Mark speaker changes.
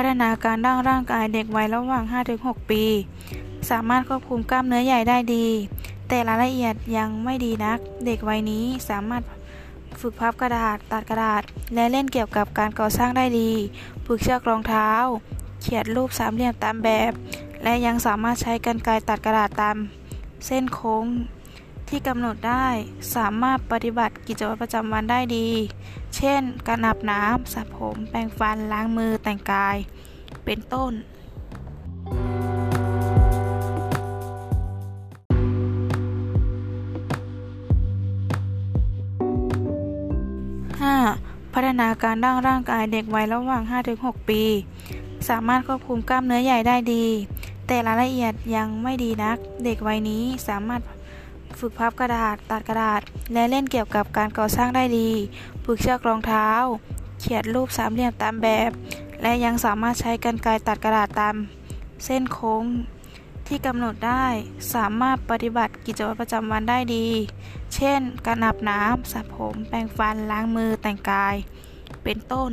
Speaker 1: พัฒนาการด้านร่างกายเด็กวัยระหว่าง 5-6 ปี สามารถควบคุมกล้ามเนื้อใหญ่ได้ดี แต่รายละเอียดยังไม่ดีนัก เด็กวัยนี้สามารถฝึกพับกระดาษ ตัดกระดาษ และเล่นเกี่ยวกับการก่อสร้างได้ดี ฝึกเชือกรองเท้า เขียนรูปสามเหลี่ยมตามแบบ และยังสามารถใช้กรรไกรตัดกระดาษตาม เส้นโค้ง ที่กำหนดได้สามารถปฏิบัติกิจวัตรประจำวันได้ดี เช่น การอาบน้ำสระผม แปรงฟัน ล้างมือ แต่งกาย เป็นต้น 5. พัฒนาการด้านร่างกายเด็กวัยระหว่าง 5-6 ปี สามารถควบคุมกล้ามเนื้อใหญ่ได้ดี แต่รายละเอียดยังไม่ดีนัก เด็กวัยนี้สามารถ ฝึกพับกระดาษ ตัดกระดาษ และเล่นเกี่ยวกับการก่อสร้างได้ดี ฝึกเชือกรองเท้า เขียนรูปสามเหลี่ยมตามแบบ และยังสามารถใช้กรรไกรตัดกระดาษตาม เส้นโค้ง ที่กำหนดได้ สามารถปฏิบัติกิจวัตรประจำวันได้ดี เช่น การอาบน้ำสระผม แปรงฟัน ล้างมือ แต่งกาย เป็นต้น